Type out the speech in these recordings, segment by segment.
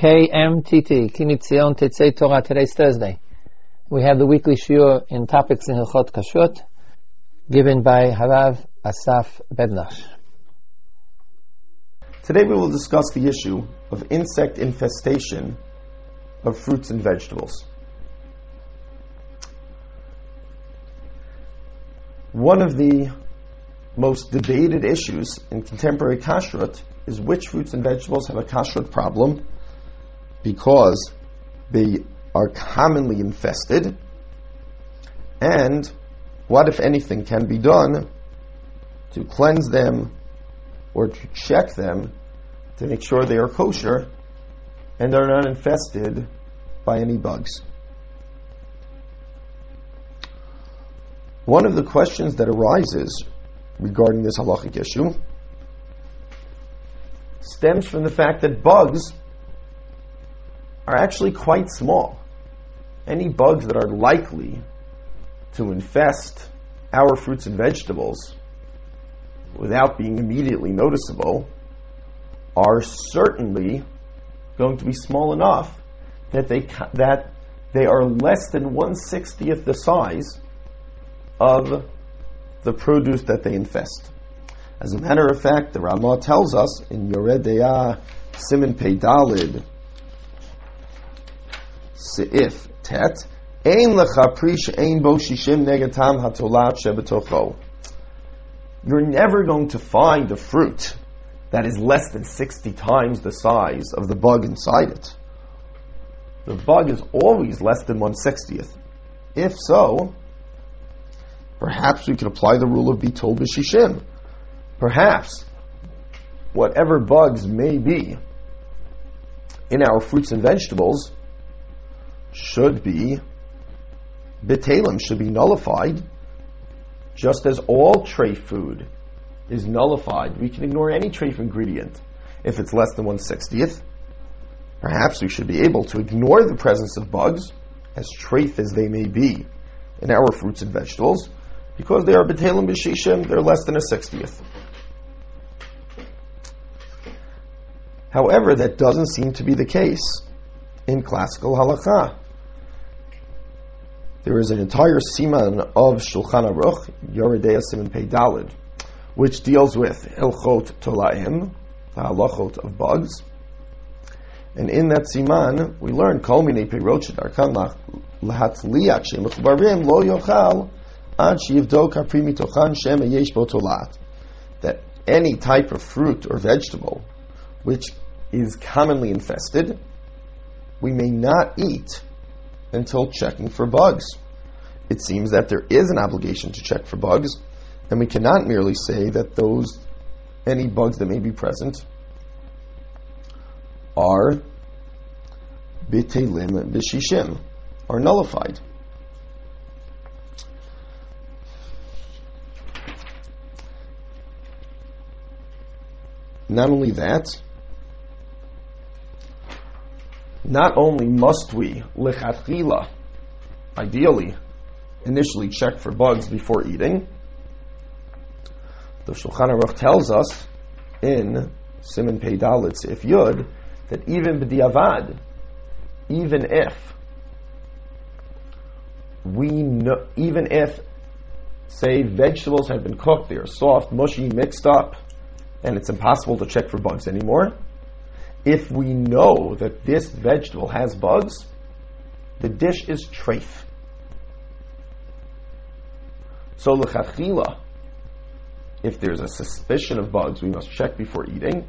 KMTT, Ki MiTzion Tetzei Torah. Today's Thursday. We have the weekly shiur in topics in Hilchot Kashrut, given by Harav Asaf Bednarsh. Today we will discuss the issue of insect infestation of fruits and vegetables. One of the most debated issues in contemporary kashrut is which fruits and vegetables have a kashrut problem because they are commonly infested, and what, if anything, can be done to cleanse them or to check them to make sure they are kosher and are not infested by any bugs. One of the questions that arises regarding this halachic issue stems from the fact that bugs are actually quite small. Any bugs that are likely to infest our fruits and vegetables without being immediately noticeable are certainly going to be small enough that they that they are less than one sixtieth the size of the produce that they infest. As a matter of fact, the Ramah tells us in Yoredeah Siman Pei Dalid Seif Tet Ein lecha prish ein bo shishim negatam hatolat shebetocho. You're never going to find a fruit that is less than 60 times the size of the bug inside it. The bug is always less than 160th. If so, perhaps we could apply the rule of bitol b'shishim. Perhaps whatever bugs may be in our fruits and vegetables should be betalim, should be nullified, just as all tray food is nullified. We can ignore any treif ingredient if it's less than 160th. Perhaps we should be able to ignore the presence of bugs, as treif as they may be, in our fruits and vegetables, because they are betalim b'shishim, they're less than a 60th. However, that doesn't seem to be the case in classical halakha. There is an entire siman of Shulchan Aruch, Yoredeah Siman Pei Dalid, which deals with Hilchot Tolaim, the halachot of bugs. And in that siman, we learn Kol Minei Peirot Shedarkan Lahatzliat Shemechubarim Lo Yochal Ad Sheyivdok Hapri Mitochan Shem Yesh Bo Tolat. That any type of fruit or vegetable which is commonly infested, we may not eat until checking for bugs. It seems that there is an obligation to check for bugs, and we cannot merely say that those any bugs that may be present are bitelim b'shishim, are nullified. Not only that, not only must we lichatchila, ideally, initially check for bugs before eating, the Shulchan Aruch tells us in Siman Pei if Yud that even b'diavad, even if we know, even if say vegetables have been cooked, they are soft, mushy, mixed up, and it's impossible to check for bugs anymore if we know that this vegetable has bugs, the dish is treif. So l'chachila, if there's a suspicion of bugs, we must check before eating.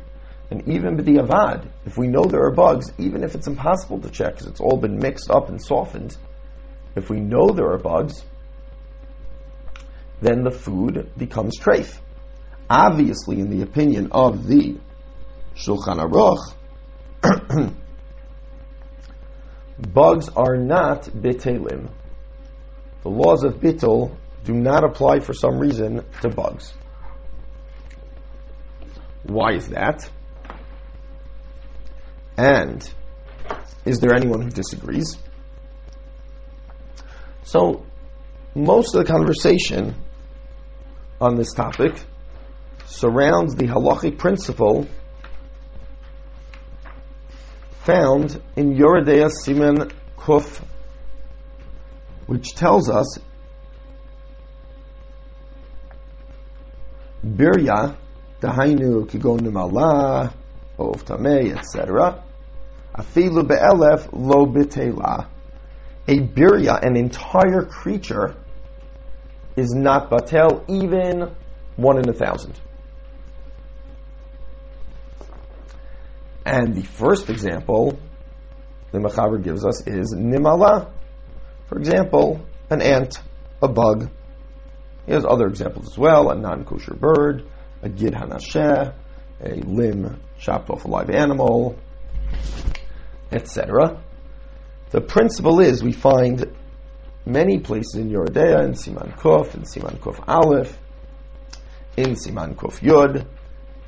And even b'diavad, if we know there are bugs, even if it's impossible to check because it's all been mixed up and softened, if we know there are bugs, then the food becomes treif. Obviously, in the opinion of the Shulchan Aruch, bugs are not bitelim. The laws of bittul do not apply for some reason to bugs. Why is that? And is there anyone who disagrees? So, most of the conversation on this topic surrounds the halachic principle found in Yoredea Simen Kuf, which tells us Birya, Dahainu, Kigon Nimala, Ov Tameh, etc. Afilu Be'elef, Lo Bitela. A Birya, an entire creature, is not Batel, even one in a thousand. And the first example the Mechaber gives us is Nimala. For example, an ant, a bug. He has other examples as well, a non-kosher bird, a gid hanasheh, a limb chopped off a live animal, etc. The principle is we find many places in Yoredea, in Siman Kuf, in Siman Kuf Aleph, in Siman Kuf Yud,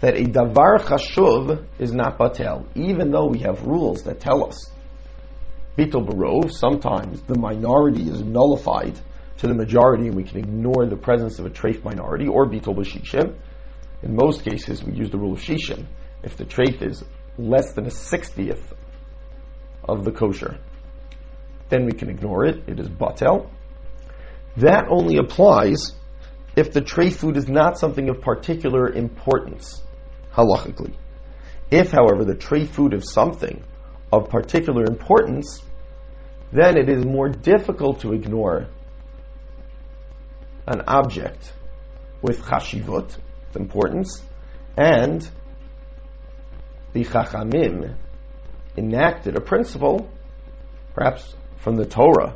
that a davar chashuv is not batel, even though we have rules that tell us bitul barov. Sometimes the minority is nullified to the majority, and we can ignore the presence of a treif minority or bitul b'shishim. In most cases, we use the rule of shishim. If the treif is less than a sixtieth of the kosher, then we can ignore it. It is batel. That only applies if the tray food is not something of particular importance, halachically. If, however, the tray food is something of particular importance, then it is more difficult to ignore an object with chashivut, importance, and the chachamim enacted a principle, perhaps from the Torah,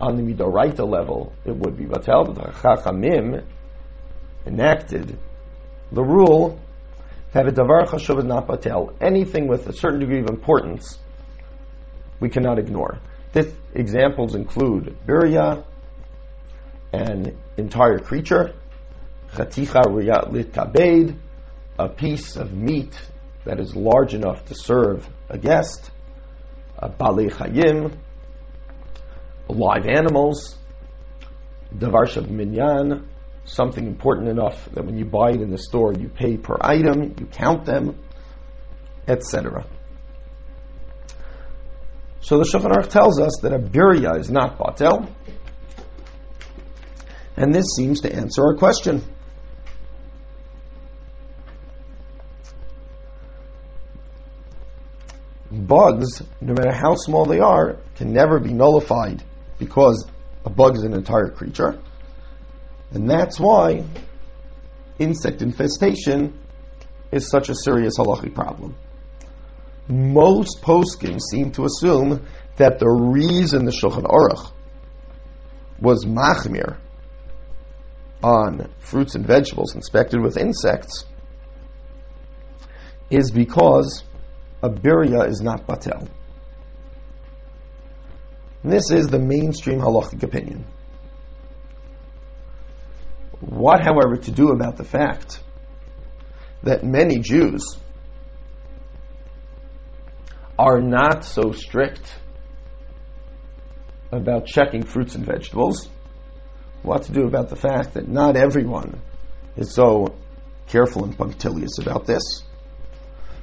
on the Midoraita level, it would be Batel, but the Chachamim enacted the rule that a Davar Chashuv is not Batel. Anything with a certain degree of importance, we cannot ignore. This examples include Birya, an entire creature, Chaticha Riyat a piece of meat that is large enough to serve a guest, a Bali Chayim, live animals, davar minyan, something important enough that when you buy it in the store, you pay per item, you count them, etc. So the Shulchan Aruch tells us that a birya is not batel, and this seems to answer our question. Bugs, no matter how small they are, can never be nullified because a bug is an entire creature. And that's why insect infestation is such a serious halachic problem. Most poskim seem to assume that the reason the Shulchan Aruch was machmir on fruits and vegetables inspected with insects is because a birya is not batel. This is the mainstream halachic opinion. What, however, to do about the fact that many Jews are not so strict about checking fruits and vegetables? What to do about the fact that not everyone is so careful and punctilious about this?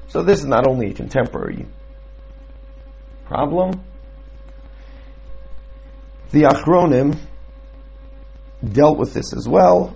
So, this is not only a contemporary problem, the Achronim dealt with this as well.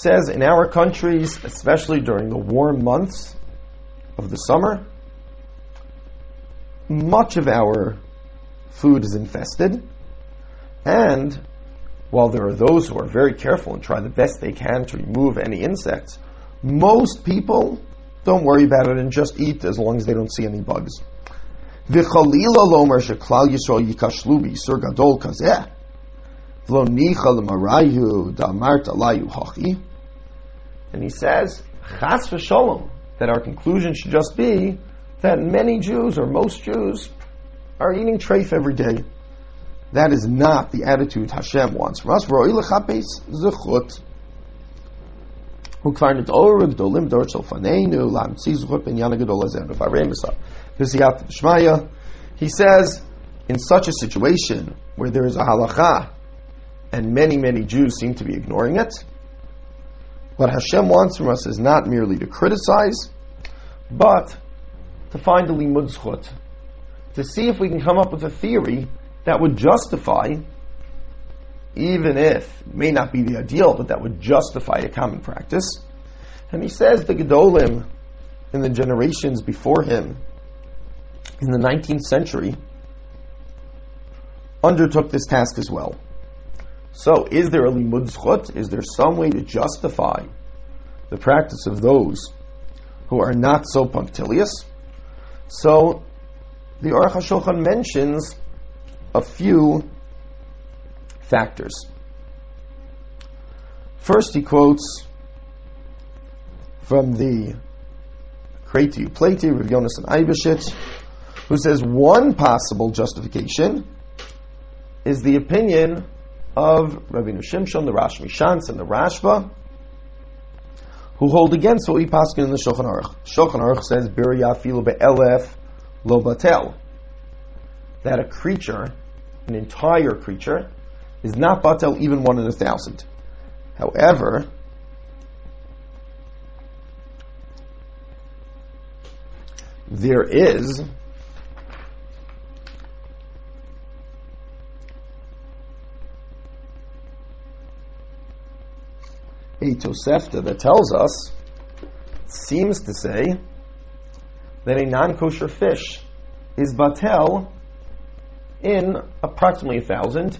says in our countries, especially during the warm months of the summer, much of our food is infested. And while there are those who are very careful and try the best they can to remove any insects, most people don't worry about it and just eat as long as they don't see any bugs. And he says, Chas v'sholom, that our conclusion should just be that many Jews, or most Jews, are eating treif every day. That is not the attitude Hashem wants from us. He says, in such a situation where there is a halacha and many, many Jews seem to be ignoring it, what Hashem wants from us is not merely to criticize, but to find a limud zchut, to see if we can come up with a theory that would justify, even if may not be the ideal, but that would justify a common practice. And he says the Gedolim in the generations before him, in the 19th century, undertook this task as well. So, is there a limud zchut? Is there some way to justify the practice of those who are not so punctilious? So, the Aruch HaShulchan mentions a few factors. First, he quotes from the Kreti Upleti, Rav Yonasan Eibeshit, who says one possible justification is the opinion of Rabbi Shimshon, the Rash MiShantz, and the Rashba, who hold against what we paskin in the Shulchan Aruch. Shulchan Aruch says, "Birya filu be'elef lo batel," that a creature, an entire creature, is not batel even one in a thousand. However, there is a Tosefta that tells us, seems to say, that a non-kosher fish is batel in approximately a thousand.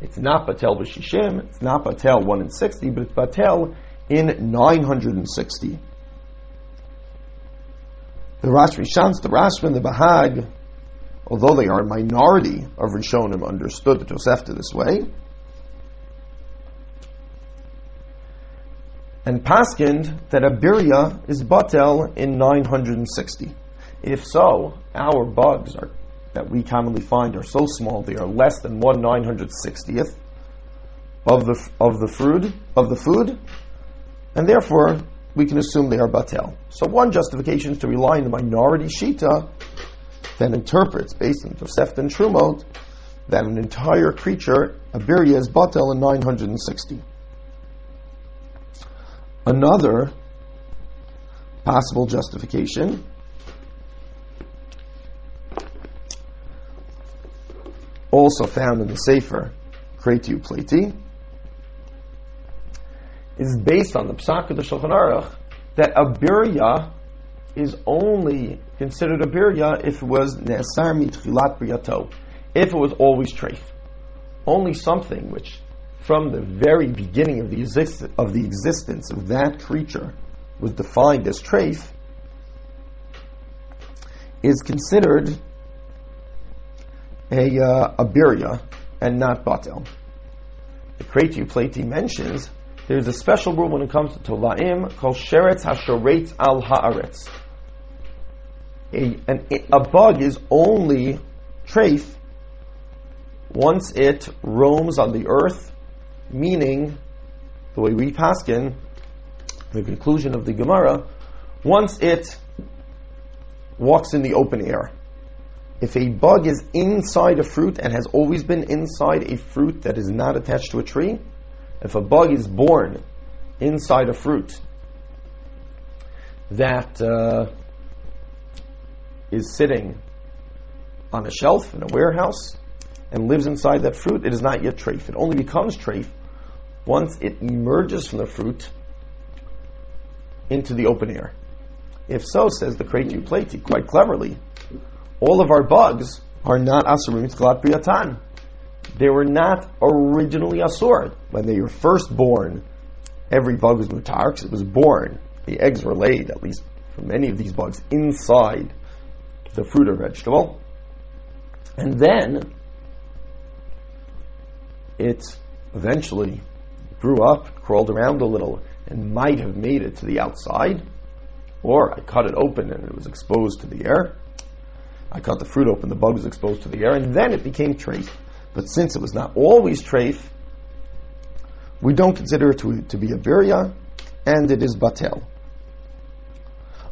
It's not batel b'shishim, it's not batel one in sixty, but it's batel in nine hundred and sixty. The Rash MiShantz, the Rashba, the Bahag, although they are a minority of Rishonim, understood the Tosefta this way. And paskind that a birya is batel in 960. If so, our bugs are, that we commonly find are so small they are less than one 960th of the of the food of the food, and therefore we can assume they are batel. So one justification is to rely on the minority shita that interprets based on Tosefta and Trumot that an entire creature, a birya, is batel in 960. Another possible justification also found in the Sefer Kreti Upleti is based on the Psak of the Shulchan Aruch that a birya is only considered a birya if it was ne'asar mitchilat briyato, if it was always treif. Only something which from the very beginning of the, exist- of the existence of that creature was defined as treif is considered a, uh, a birya and not batel. The Kreti Upleti mentions there's a special rule when it comes to Tolaim called Sheretz HaShoretz Al Haaretz. A, an, a bug is only treif once it roams on the earth meaning, the way we paskin, the conclusion of the Gemara, once it walks in the open air. If a bug is inside a fruit and has always been inside a fruit that is not attached to a tree, if a bug is born inside a fruit that uh, is sitting on a shelf in a warehouse and lives inside that fruit, it is not yet treif. It only becomes treif once it emerges from the fruit into the open air. If so, says the Kreti Upleti quite cleverly, all of our bugs are not asurim tchilat briatan. They were not originally asur. When they were first born, every bug was mutar because it was born. The eggs were laid, at least for many of these bugs, inside the fruit or vegetable. And then it eventually grew up, crawled around a little, and might have made it to the outside, or I cut it open and it was exposed to the air. I cut the fruit open, the bug was exposed to the air, and then it became treif. But since it was not always treif, we don't consider it to, to be a birya, and it is batel.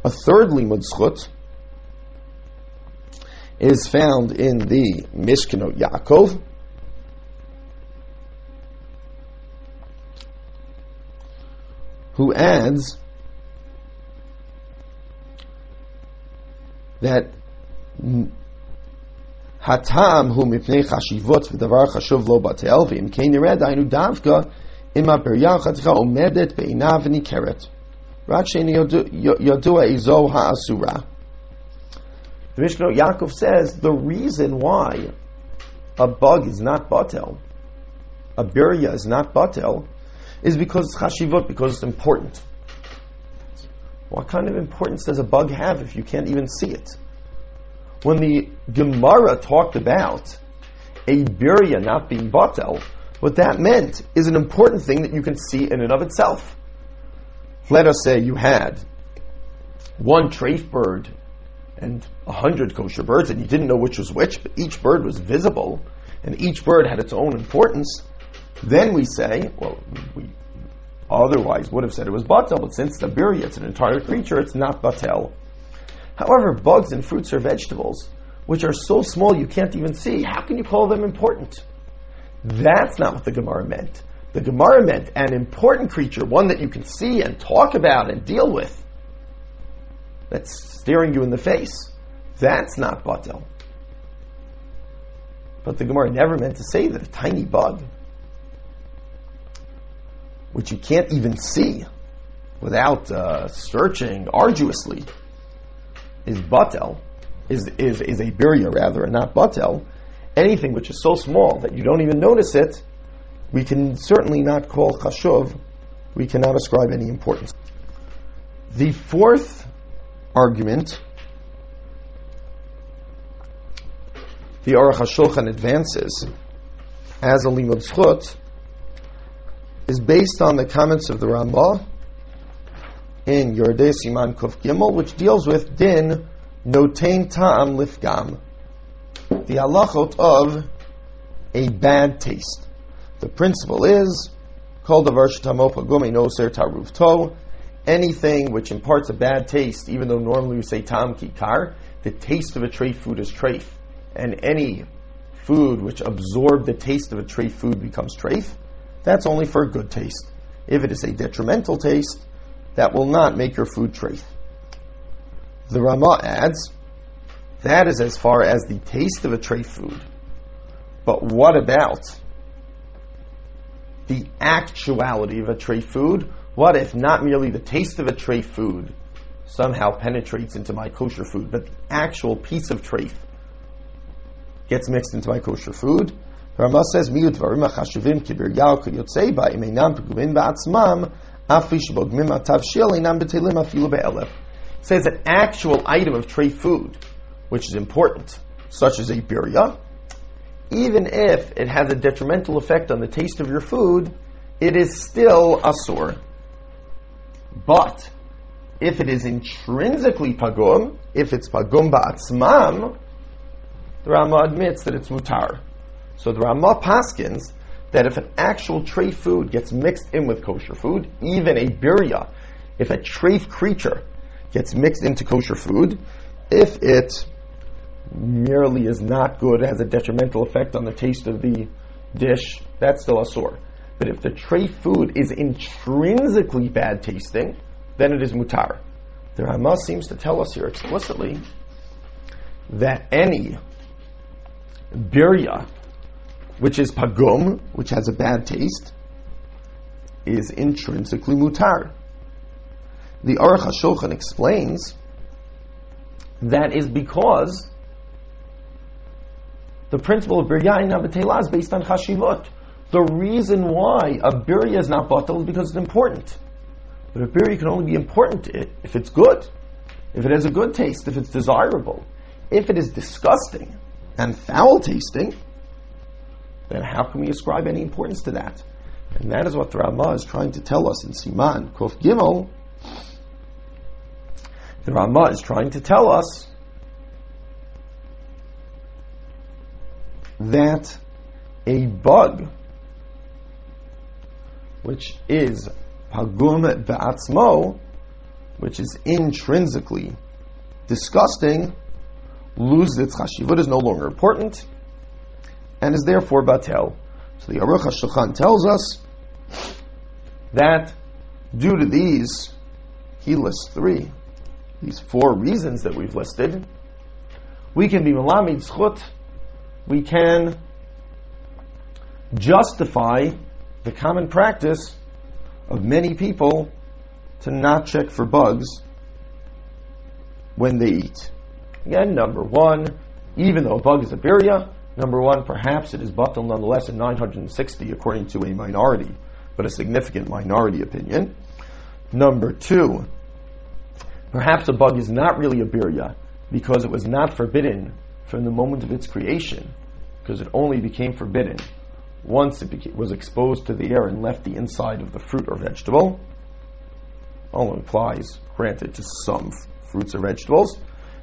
A third limud zchut is found in the Mishkanot Yaakov, who adds that Hatam hu mipnei chashivot v'davar chashuv lo batel v'im kein yired ainu davka im ha-periyah chatzcha omedet be'inav nikeret. Rak shein yodua izo ha'asura. The Mishkanot Yaakov says the reason why a bug is not batel, a birya is not batel, is because it's chashivot, because it's important. What kind of importance does a bug have if you can't even see it? When the Gemara talked about a birya not being batel, what that meant is an important thing that you can see in and of itself. Let us say you had one treif bird and a hundred kosher birds, and you didn't know which was which, but each bird was visible, and each bird had its own importance. Then we say, well, we otherwise would have said it was batel, but since the birya, it's an entire creature, it's not batel. However, bugs and fruits or vegetables, which are so small you can't even see, how can you call them important? That's not what the Gemara meant. The Gemara meant an important creature, one that you can see and talk about and deal with, that's staring you in the face. That's not batel. But the Gemara never meant to say that a tiny bug, which you can't even see without uh, searching arduously, is batel, is, is, is a birya rather, and not batel. Anything which is so small that you don't even notice it, we can certainly not call chashuv, we cannot ascribe any importance. The fourth argument, the Aruch HaShulchan advances as a limud zchut is based on the comments of the Ramah in Yordei Siman Kuf Gimel, which deals with din notain ta'am lifgam, the halachot of a bad taste. The principle is called the Varshatamo no ser taruv to, anything which imparts a bad taste, even though normally we say tam kikar, the taste of a treif food is treif. And any food which absorbs the taste of a treif food becomes treif, that's only for good taste. If it is a detrimental taste, that will not make your food treif. The Rama adds, that is as far as the taste of a treif food. But what about the actuality of a treif food? What if not merely the taste of a treif food somehow penetrates into my kosher food, but the actual piece of treif gets mixed into my kosher food? Rama says, "Miut dvarim achashuvim kibir yao yotzei ba im einam pegumin ba'atzmam afi shebogmim atav shil einam betelim afilu be'elef." Says an actual item of treif food, which is important, such as a birya, even if it has a detrimental effect on the taste of your food, it is still asur. But if it is intrinsically pagum, if it's pagum ba'atzmam, the Rama admits that it's mutar. So the Rama paskins that if an actual treif food gets mixed in with kosher food, even a birya, if a treif creature gets mixed into kosher food, if it merely is not good, has a detrimental effect on the taste of the dish, that's still a sore. But if the treif food is intrinsically bad tasting, then it is mutar. The Ramah seems to tell us here explicitly that any birya, which is pagum, which has a bad taste, is intrinsically mutar. The Aruch HaShulchan explains that is because the principle of birya in is based on chashivot. The reason why a birya is not batal is because it's important. But a birya can only be important if it's good, if it has a good taste, if it's desirable. If it is disgusting and foul tasting, then how can we ascribe any importance to that? And that is what the Ramah is trying to tell us in Siman Kof Gimel. The Ramah is trying to tell us that a bug, which is pagum ba'atzmo, which is intrinsically disgusting, loses its chashivut, is no longer important, and is therefore batel. So the Aruch HaShulchan tells us that due to these, he lists three, these four reasons that we've listed, we can be malamid zchut, we can justify the common practice of many people to not check for bugs when they eat. Again, number one, even though a bug is a birya, number one, perhaps it is batal nonetheless in 960 according to a minority, but a significant minority opinion. Number two, perhaps a bug is not really a birya because it was not forbidden from the moment of its creation, because it only became forbidden once it was exposed to the air and left the inside of the fruit or vegetable. Only applies, granted, to some fruits or vegetables.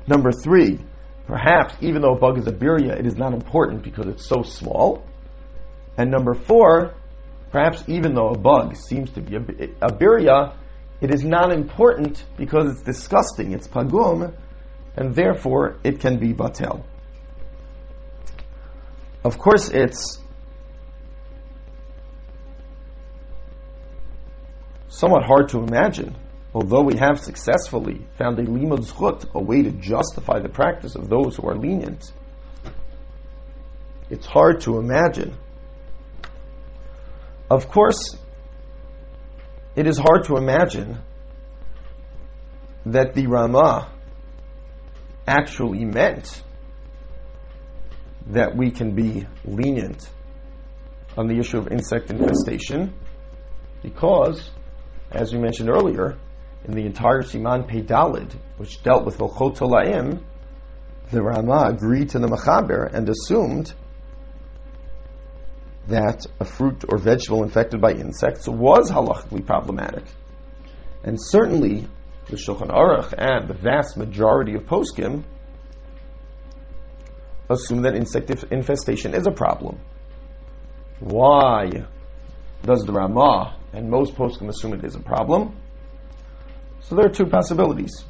Number three, perhaps even though a bug is a birya, it is not important because it's so small. And number four, perhaps even though a bug seems to be a, a birya, it is not important because it's disgusting, it's pagum, and therefore it can be batel. Of course, it's somewhat hard to imagine, although we have successfully found a limud zchut, a way to justify the practice of those who are lenient. It's hard to imagine. Of course, it is hard to imagine that the Ramah actually meant that we can be lenient on the issue of insect infestation because, as we mentioned earlier, in the entire Siman Pei Dalid, which dealt with Hilchot Tolaim, the Rama agreed to the Machaber and assumed that a fruit or vegetable infected by insects was halachically problematic. And certainly, the Shulchan Aruch and the vast majority of poskim assume that insect infestation is a problem. Why does the Ramah and most poskim assume it is a problem? So there are two possibilities.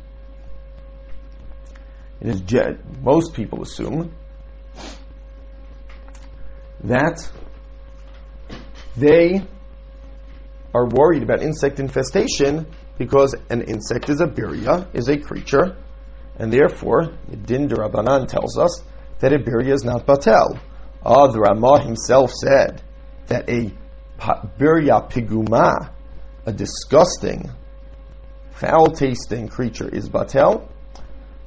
It is most people assume that they are worried about insect infestation because an insect is a birya, is a creature, and therefore the Din tells us that a birya is not batel. Ah, the himself said that a birya piguma, a disgusting, foul-tasting creature, is batel.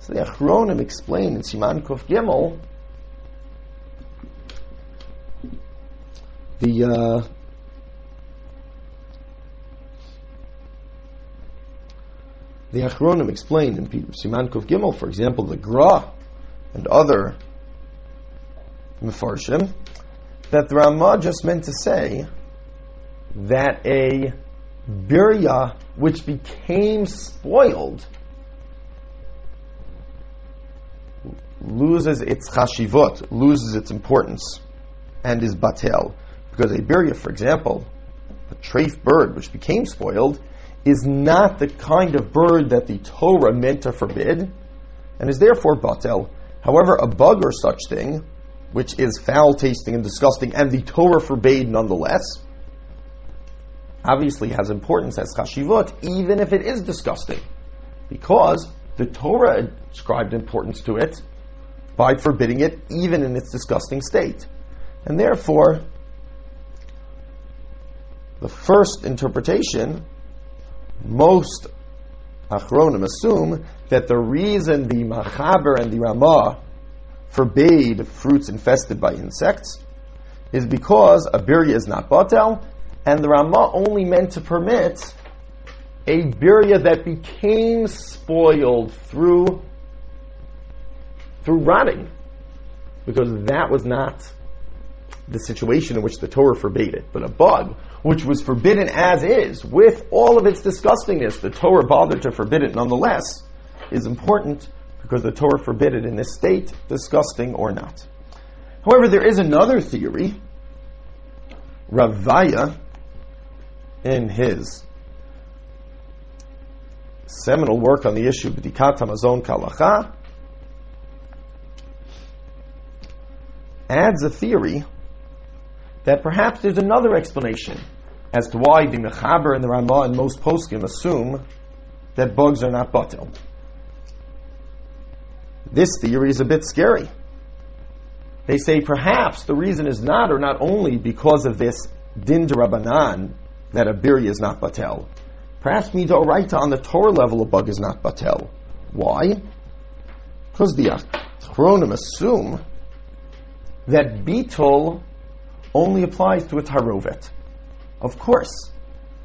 So the Achronim explain in Siman Kuf Gimel the uh, the Achronim explain in Siman Kuf Gimel, for example, the Gra and other Mefarshim, that the Ramah just meant to say that a birya which became spoiled loses its chashivot, loses its importance, and is batel. Because a birya, for example, a treif bird which became spoiled, is not the kind of bird that the Torah meant to forbid, and is therefore batel. However, a bug or such thing, which is foul tasting and disgusting, and the Torah forbade nonetheless, obviously has importance as chashivot, even if it is disgusting, because the Torah ascribed importance to it by forbidding it, even in its disgusting state, and therefore. The first interpretation most Achronim assume that the reason the Machaber and the Ramah forbade fruits infested by insects is because a birya is not batel, and the Ramah only meant to permit a birya that became spoiled through through rotting, because that was not the situation in which the Torah forbade it, but a bug which was forbidden as is, with all of its disgustingness, the Torah bothered to forbid it nonetheless, is important because the Torah forbid it in this state, disgusting or not. However, there is another theory. Rav Vaya, in his seminal work on the issue of B'dikat Hamazon Kahalacha, adds a theory that perhaps there's another explanation as to why the Mechaber and the Ramah and most poskim assume that bugs are not batil. This theory is a bit scary. They say perhaps the reason is not or not only because of this din de Rabbanan that a biri is not batel. Perhaps midoraita on the Torah level a bug is not batel. Why? Because the Achronim assume that bitol only applies to a tarovet. Of course,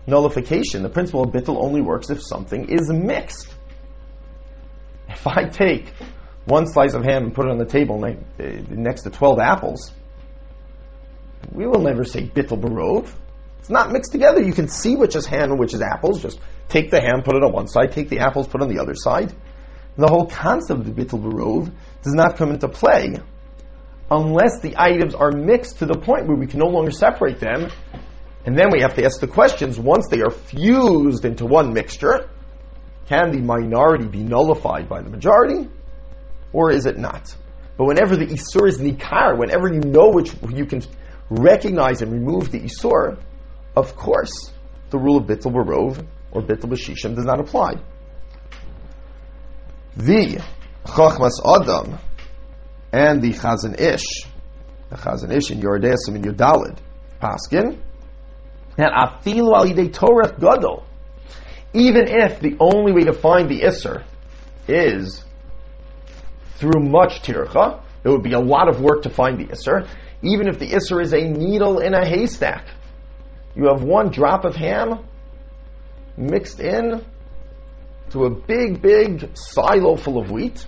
nullification, the principle of bittul only works if something is mixed. If I take one slice of ham and put it on the table uh, next to 12 apples, we will never say bittul barov. It's not mixed together. You can see which is ham and which is apples. Just take the ham, put it on one side, take the apples, put it on the other side. The whole concept of the bittul barov does not come into play unless the items are mixed to the point where we can no longer separate them. And then we have to ask the questions once they are fused into one mixture, can the minority be nullified by the majority? Or is it not? But whenever the Isur is Nikar, whenever you know which you can recognize and remove the Isur, of course, the rule of Bittul Barov or Bittul Bashishim does not apply. The Chachmas Adam and the Chazon Ish, the Chazon Ish in Yordesim and Yudalid, Paskin, that Afilu Alidei Torah Gadol, even if the only way to find the Isser is through much tircha, it would be a lot of work to find the Isser, even if the Isser is a needle in a haystack. You have one drop of ham mixed in to a big, big silo full of wheat,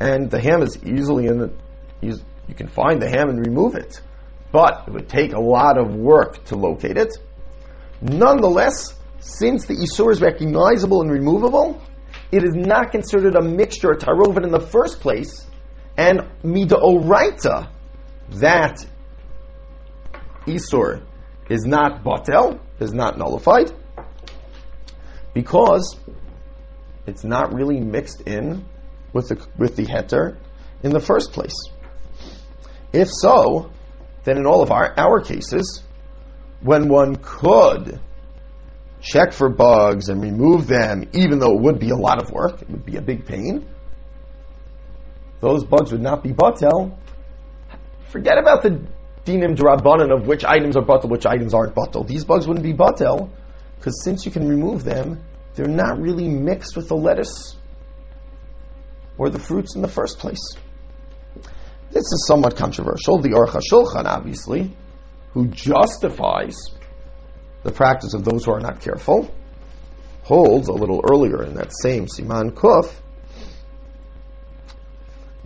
and the ham is easily in the, you can find the ham and remove it. But it would take a lot of work to locate it. Nonetheless, since the Isur is recognizable and removable, it is not considered a mixture, a tarovet in the first place, and mida oraita, that Isur is not batel, is not nullified, because it's not really mixed in with the, with the heter in the first place. If so, then in all of our, our cases, when one could check for bugs and remove them, even though it would be a lot of work, it would be a big pain, those bugs would not be batel. Forget about the dinim drabanan of which items are batel, which items aren't batel. These bugs wouldn't be batel, because since you can remove them, they're not really mixed with the lettuce or the fruits in the first place. This is somewhat controversial. The Aruch HaShulchan, obviously, who justifies the practice of those who are not careful, holds a little earlier in that same Siman Kuf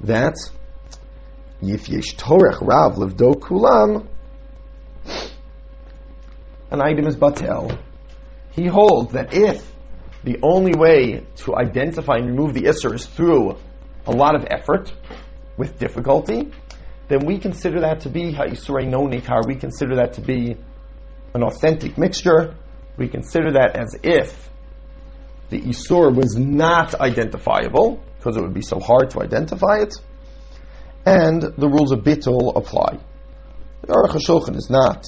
that if yesh torech rav levdo kulam, an item is batel. He holds that if the only way to identify and remove the Isser is through a lot of effort with difficulty, then we consider that to be Ha'isure no nikar. We consider that to be an authentic mixture. We consider that as if the Isur was not identifiable, because it would be so hard to identify it, and the rules of Bittul apply. The Aruch HaShulchan is not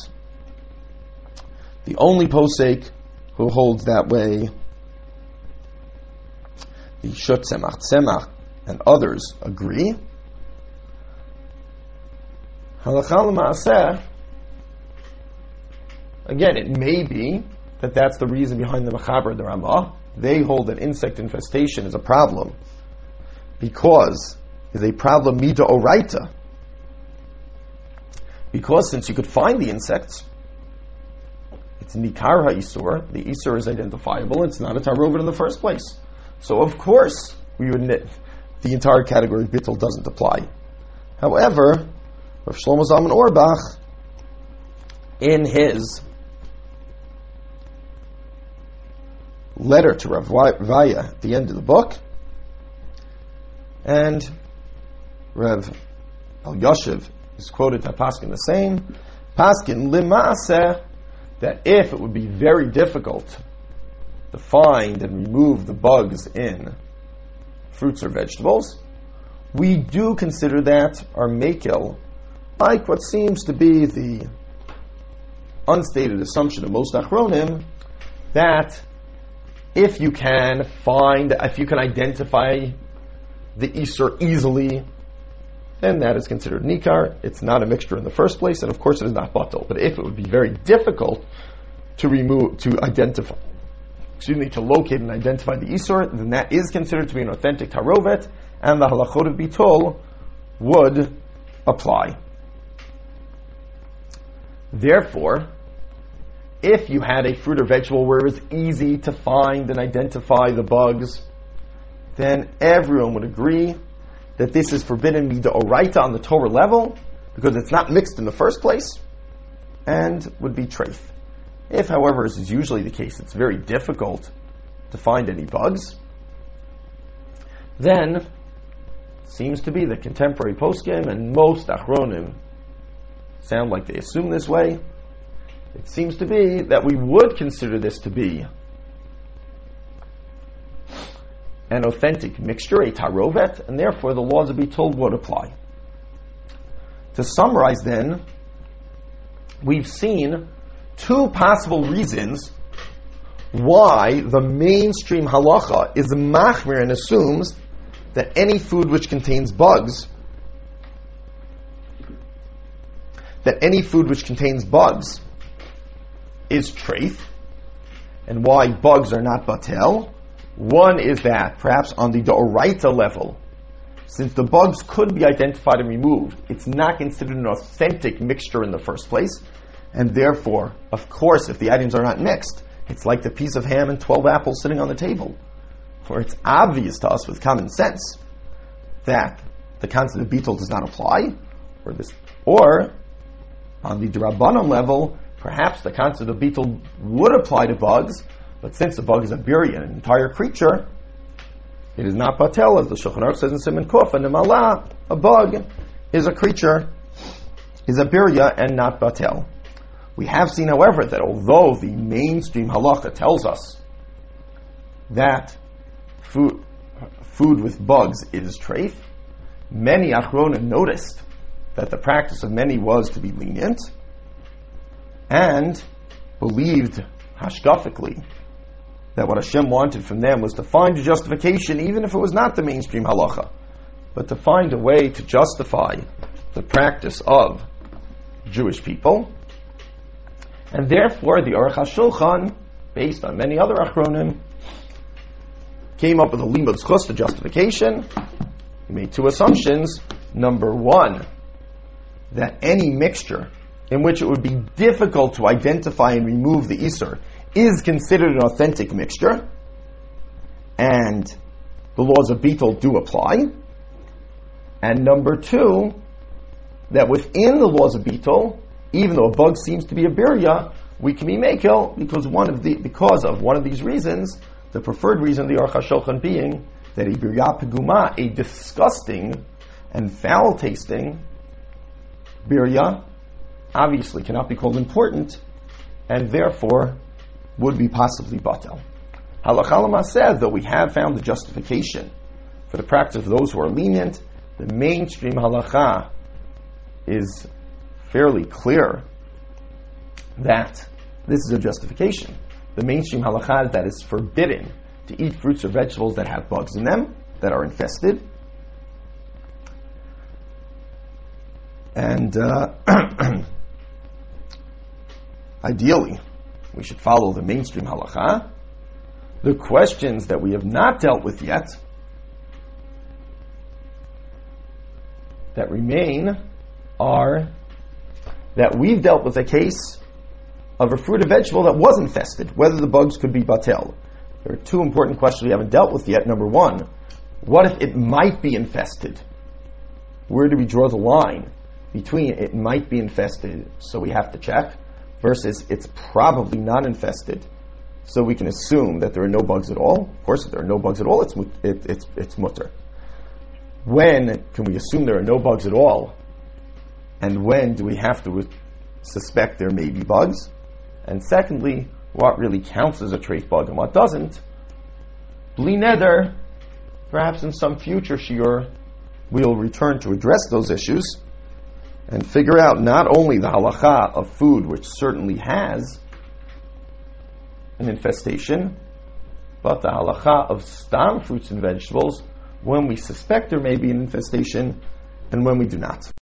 the only posek who holds that way the Shut Tzemach Tzemach and others agree. Halakha again, it may be that that's the reason behind the Machaber the Ramah. They hold that insect infestation is a problem because is a problem mida oraita. Because since you could find the insects, it's nikar ha'isur, the isur is identifiable, it's not a tarovet in the first place. So of course, we would admit the entire category of doesn't apply. However, Rav Shlomo Zalman Auerbach, in his letter to Rav Vaya at the end of the book, and Rav Elyashiv is quoted to Paskin the same. Paskin limase that if it would be very difficult to find and remove the bugs in fruits or vegetables, we do consider that our makel, like what seems to be the unstated assumption of most achronim, that if you can find, if you can identify the Isur easily, then that is considered Nikar. It's not a mixture in the first place, and of course it is not Batal. But if it would be very difficult to remove, to identify, excuse me, to locate and identify the Isur, then that is considered to be an authentic Tarovet, and the Halachot of Bitol would apply. Therefore, if you had a fruit or vegetable where it was easy to find and identify the bugs, then everyone would agree that this is forbidden midoraita on the Torah level because it's not mixed in the first place and would be treif. If, however, as is usually the case, it's very difficult to find any bugs, then seems to be the contemporary poskim and most achronim sound like they assume this way. It seems to be that we would consider this to be an authentic mixture, a tarovet, and therefore the laws of Bittul would apply. To summarize then, we've seen two possible reasons why the mainstream halacha is machmir and assumes that any food which contains bugs, that any food which contains bugs is treif, and why bugs are not batel. One is that, perhaps on the Doraita level, since the bugs could be identified and removed, it's not considered an authentic mixture in the first place, and therefore, of course, if the items are not mixed, it's like the piece of ham and 12 apples sitting on the table. For it's obvious to us with common sense that the concept of bittul does not apply, or this, or on the Drabanon level, perhaps the concept of bittul would apply to bugs, but since the bug is a birya, an entire creature, it is not batel, as the Shulchan Aruch says in Siman Kuf, and Mala, a bug is a creature, is a birya and not batel. We have seen, however, that although the mainstream halacha tells us that food, food with bugs is treif, many achronim noticed that the practice of many was to be lenient and believed hashkafically that what Hashem wanted from them was to find a justification, even if it was not the mainstream halacha, but to find a way to justify the practice of Jewish people. And therefore, the Aruch HaShulchan, based on many other achronim, came up with a limud chus, the justification. He made two assumptions. Number one, that any mixture in which it would be difficult to identify and remove the Isur is considered an authentic mixture, and the laws of Bittul do apply. And number two, that within the laws of Bittul, even though a bug seems to be a birya, we can be makel because one of the because of one of these reasons, the preferred reason of the HaShulchan being that a birya peguma, a disgusting and foul tasting birya, obviously cannot be called important, and therefore would be possibly batel. Halachalama said that we have found the justification for the practice of those who are lenient. The mainstream halacha is fairly clear that this is a justification. The mainstream halacha is that it's forbidden to eat fruits or vegetables that have bugs in them, that are infested. And uh, ideally, we should follow the mainstream halacha. The questions that we have not dealt with yet that remain are that we've dealt with a case of a fruit or vegetable that was infested, whether the bugs could be batel. There are two important questions we haven't dealt with yet. Number one, what if it might be infested? Where do we draw the line between it might be infested, so we have to check, versus it's probably not infested, so we can assume that there are no bugs at all. Of course, if there are no bugs at all, it's it, it's it's mutar. When can we assume there are no bugs at all? and when do we have to suspect there may be bugs? And secondly, what really counts as a trace bug and what doesn't? Bli neder, perhaps in some future shiur, we'll return to address those issues and figure out not only the halacha of food, which certainly has an infestation, but the halacha of stam fruits and vegetables when we suspect there may be an infestation and when we do not.